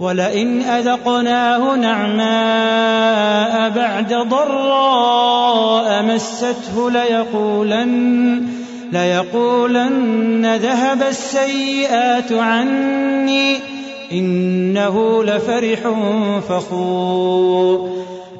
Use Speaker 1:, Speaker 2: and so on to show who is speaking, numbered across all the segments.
Speaker 1: ولئن أذقناه نعماء بعد ضراء مسته ليقولن ليقولن ذهب السيئات عني إنه لفرح فخور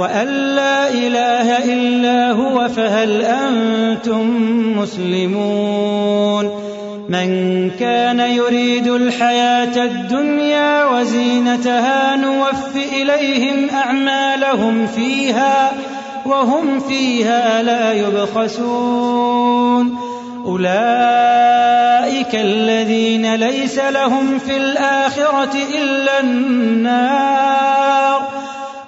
Speaker 1: وأن لا إله إلا هو فهل أنتم مسلمون من كان يريد الحياة الدنيا وزينتها نوف إليهم أعمالهم فيها وهم فيها لا يبخسون أولئك الذين ليس لهم في الآخرة إلا النار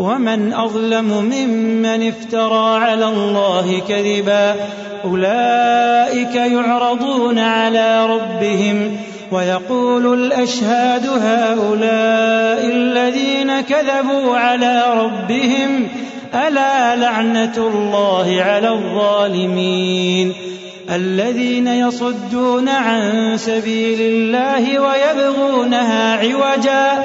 Speaker 1: ومن اظلم ممن افترى على الله كذبا اولئك يعرضون على ربهم ويقول الاشهاد هؤلاء الذين كذبوا على ربهم الا لعنه الله على الظالمين الذين يصدون عن سبيل الله ويبغونها عوجا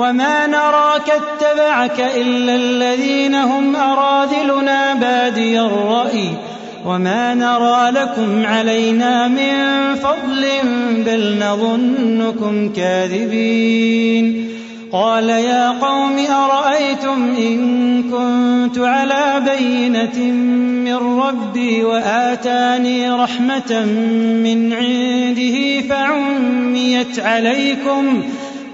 Speaker 1: وما نراك اتبعك إلا الذين هم أراذلنا بادي الرأي وما نرى لكم علينا من فضل بل نظنكم كاذبين قال يا قوم أرأيتم إن كنت على بينة من ربي وآتاني رحمة من عنده فعميت عليكم ۖ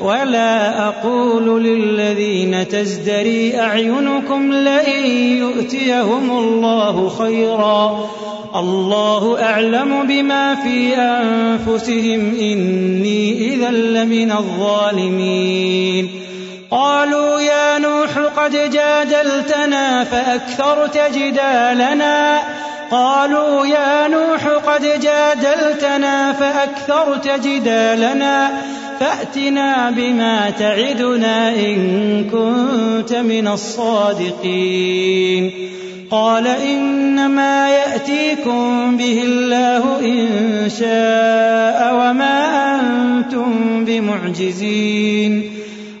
Speaker 1: ولا أقول للذين تزدري أعينكم لئن يؤتيهم الله خيرا الله أعلم بما في أنفسهم إني إذا لمن الظالمين قالوا يا نوح قد جادلتنا فأكثرت جدالنا قالوا يا نوح قد جادلتنا فأكثرت جدالنا فأتنا بما تعدنا إن كنت من الصادقين قال إنما يأتيكم به الله إن شاء وما أنتم بمعجزين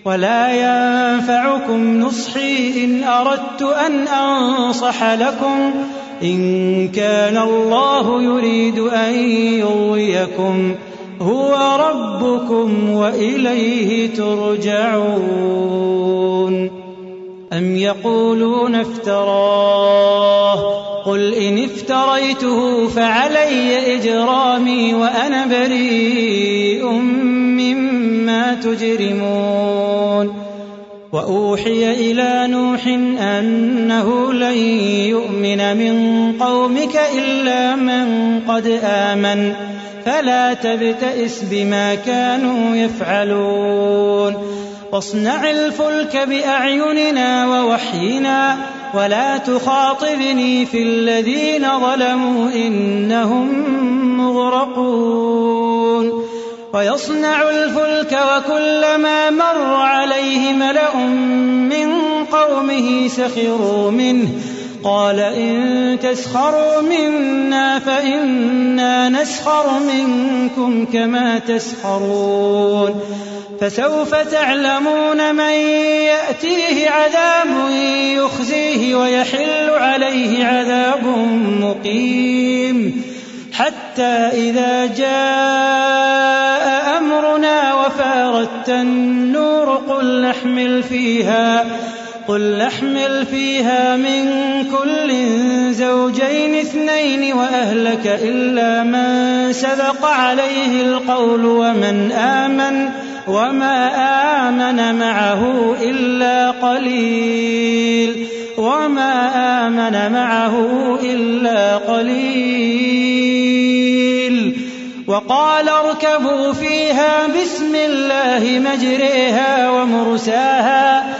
Speaker 1: ولا ينفعكم نصحي إن أردت أن أنصح لكم إن كان الله يريد أن يغويكم ۖ هو ربكم واليه ترجعون ام يقولون افتراه قل ان افتريته فعلي اجرامي وانا بريء مما تجرمون واوحي الى نوح انه لن يؤمن من قومك الا من قد امن فلا تبتئس بما كانوا يفعلون واصنع الفلك باعيننا ووحينا ولا تخاطبني في الذين ظلموا انهم مغرقون ويصنع الفلك وكلما مر عليه ملا من قومه سخروا منه قال إن تسخروا منا فإنا نسخر منكم كما تسخرون فسوف تعلمون من يأتيه عذاب يخزيه ويحل عليه عذاب مقيم حتى إذا جاء أمرنا وفارت النور قل نحمل فيها قل احمل فيها من كل زوجين اثنين وأهلك إلا من سبق عليه القول ومن آمن وما آمن معه إلا قليل وما آمن معه إلا قليل وقال اركبوا فيها بسم الله مجريها ومرساها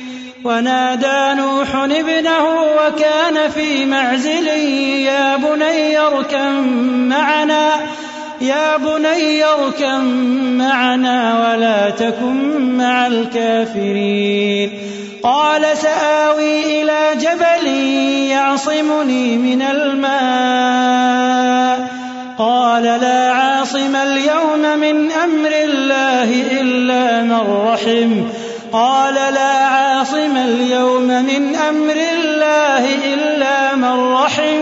Speaker 1: ونادى نوح ابنه وكان في معزل يا بني اركم معنا يا بني اركم معنا ولا تكن مع الكافرين قال سآوي إلى جبل يعصمني من الماء قال لا عاصم اليوم من أمر الله إلا من رحمه قال لا عاصم اليوم من أمر الله إلا من رحم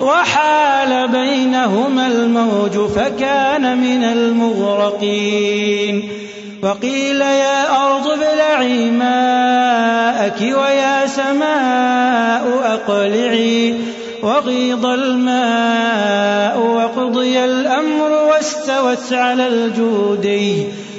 Speaker 1: وحال بينهما الموج فكان من المغرقين وقيل يا أرض ابلعي ماءك ويا سماء أقلعي وغيض الماء وقضي الأمر واستوت على الجودي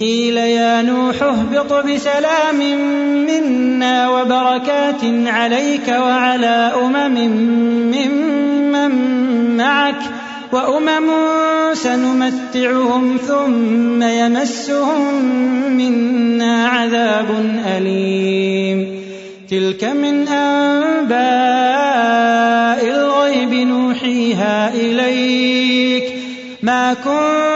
Speaker 1: قيل يا نوح اهبط بسلام منا وبركات عليك وعلى أمم ممن من معك وأمم سنمتعهم ثم يمسهم منا عذاب أليم تلك من أنباء الغيب نوحيها إليك ما كنت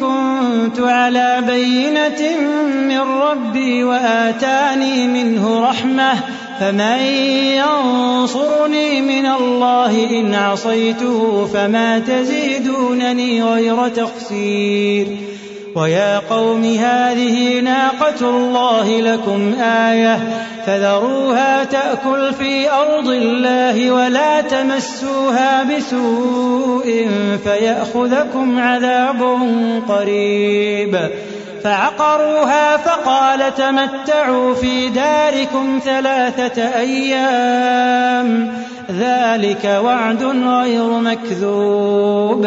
Speaker 1: كنت على بينة من ربي وآتاني منه رحمة فمن ينصرني من الله إن عصيته فما تزيدونني غير تقصير ويا قوم هذه ناقة الله لكم آية فذروها تأكل في أرض الله ولا تمسوها بسوء فيأخذكم عذاب قريب فعقروها فقال تمتعوا في داركم ثلاثة أيام ذلك وعد غير مكذوب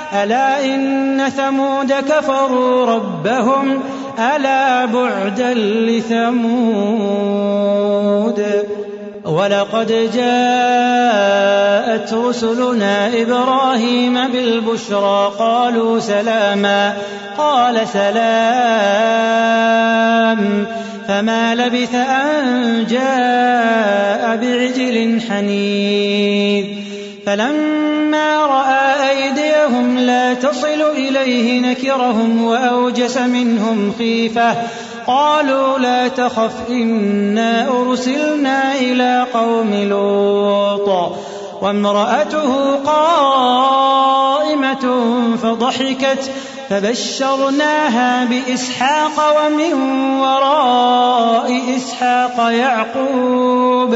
Speaker 1: ألا إن ثمود كفروا ربهم ألا بعدا لثمود ولقد جاءت رسلنا إبراهيم بالبشرى قالوا سلاما قال سلام فما لبث أن جاء بعجل حنيذ فلما رأى أنهم لا تصل إليه نكرهم وأوجس منهم خيفة قالوا لا تخف إنا أرسلنا إلى قوم لوط وامرأته قائمة فضحكت فبشرناها بإسحاق ومن وراء إسحاق يعقوب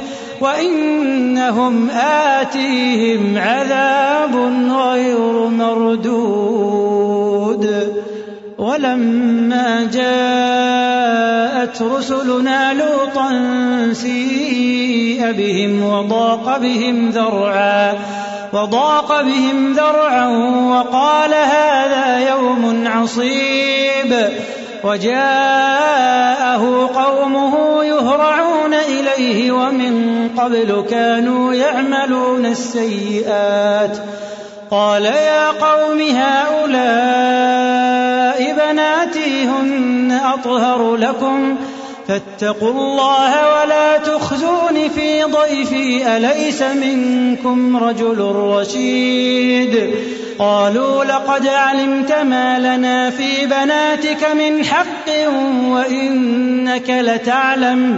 Speaker 1: وإنهم آتيهم عذاب غير مردود ولما جاءت رسلنا لوطا سيء بهم وضاق بهم ذرعا وضاق بهم ذرعا وقال هذا يوم عصيب وجاءه قومه يهرعون إليه ومن قبل كانوا يعملون السيئات قال يا قوم هؤلاء بناتي هن أطهر لكم فاتقوا الله ولا تخزون في ضيفي أليس منكم رجل رشيد قالوا لقد علمت ما لنا في بناتك من حق وإنك لتعلم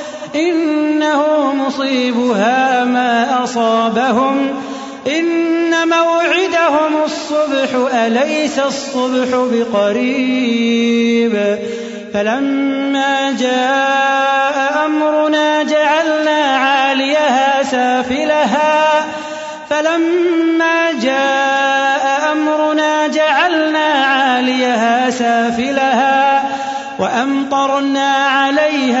Speaker 1: إنه مصيبها ما أصابهم إن موعدهم الصبح أليس الصبح بقريب فلما جاء أمرنا جعلنا عاليها سافلها فلما جاء أمرنا جعلنا عاليها سافلها وأمطرنا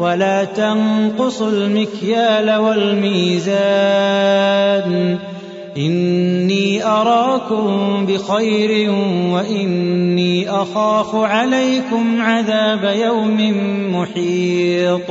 Speaker 1: ولا تنقصوا المكيال والميزان إني أراكم بخير وإني أخاف عليكم عذاب يوم محيط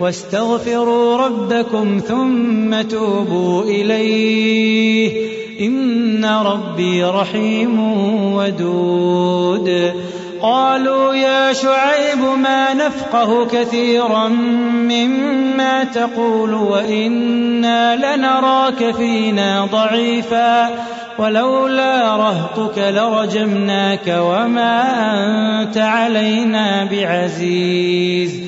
Speaker 1: واستغفروا ربكم ثم توبوا إليه إن ربي رحيم ودود قالوا يا شعيب ما نفقه كثيرا مما تقول وإنا لنراك فينا ضعيفا ولولا رهطك لرجمناك وما أنت علينا بعزيز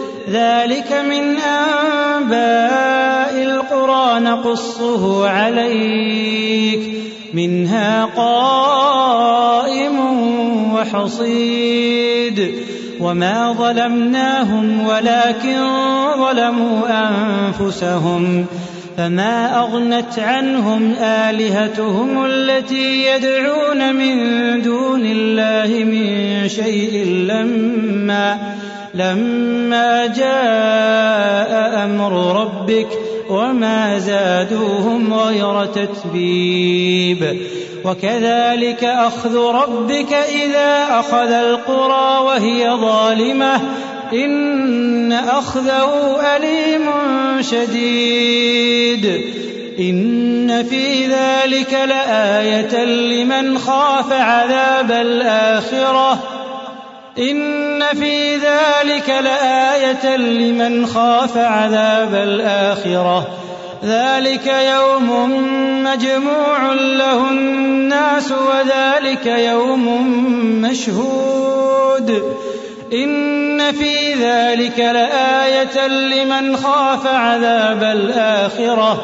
Speaker 1: ذلك من أنباء القرى نقصه عليك منها قائم وحصيد وما ظلمناهم ولكن ظلموا أنفسهم فما أغنت عنهم آلهتهم التي يدعون من دون الله من شيء لما لما جاء امر ربك وما زادوهم غير تتبيب وكذلك اخذ ربك اذا اخذ القرى وهي ظالمه ان اخذه اليم شديد ان في ذلك لايه لمن خاف عذاب الاخره إن في ذلك لآية لمن خاف عذاب الآخرة ذلك يوم مجموع له الناس وذلك يوم مشهود إن في ذلك لآية لمن خاف عذاب الآخرة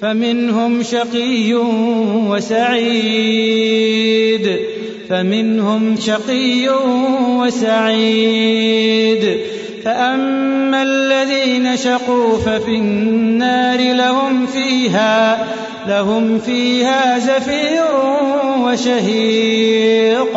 Speaker 1: فمنهم شقي وسعيد فمنهم شقي وسعيد فأما الذين شقوا ففي النار لهم فيها لهم فيها زفير وشهيق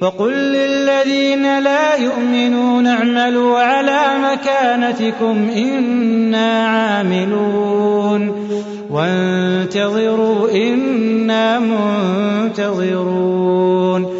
Speaker 1: وقل للذين لا يؤمنون اعملوا على مكانتكم إنا عاملون وانتظروا إنا منتظرون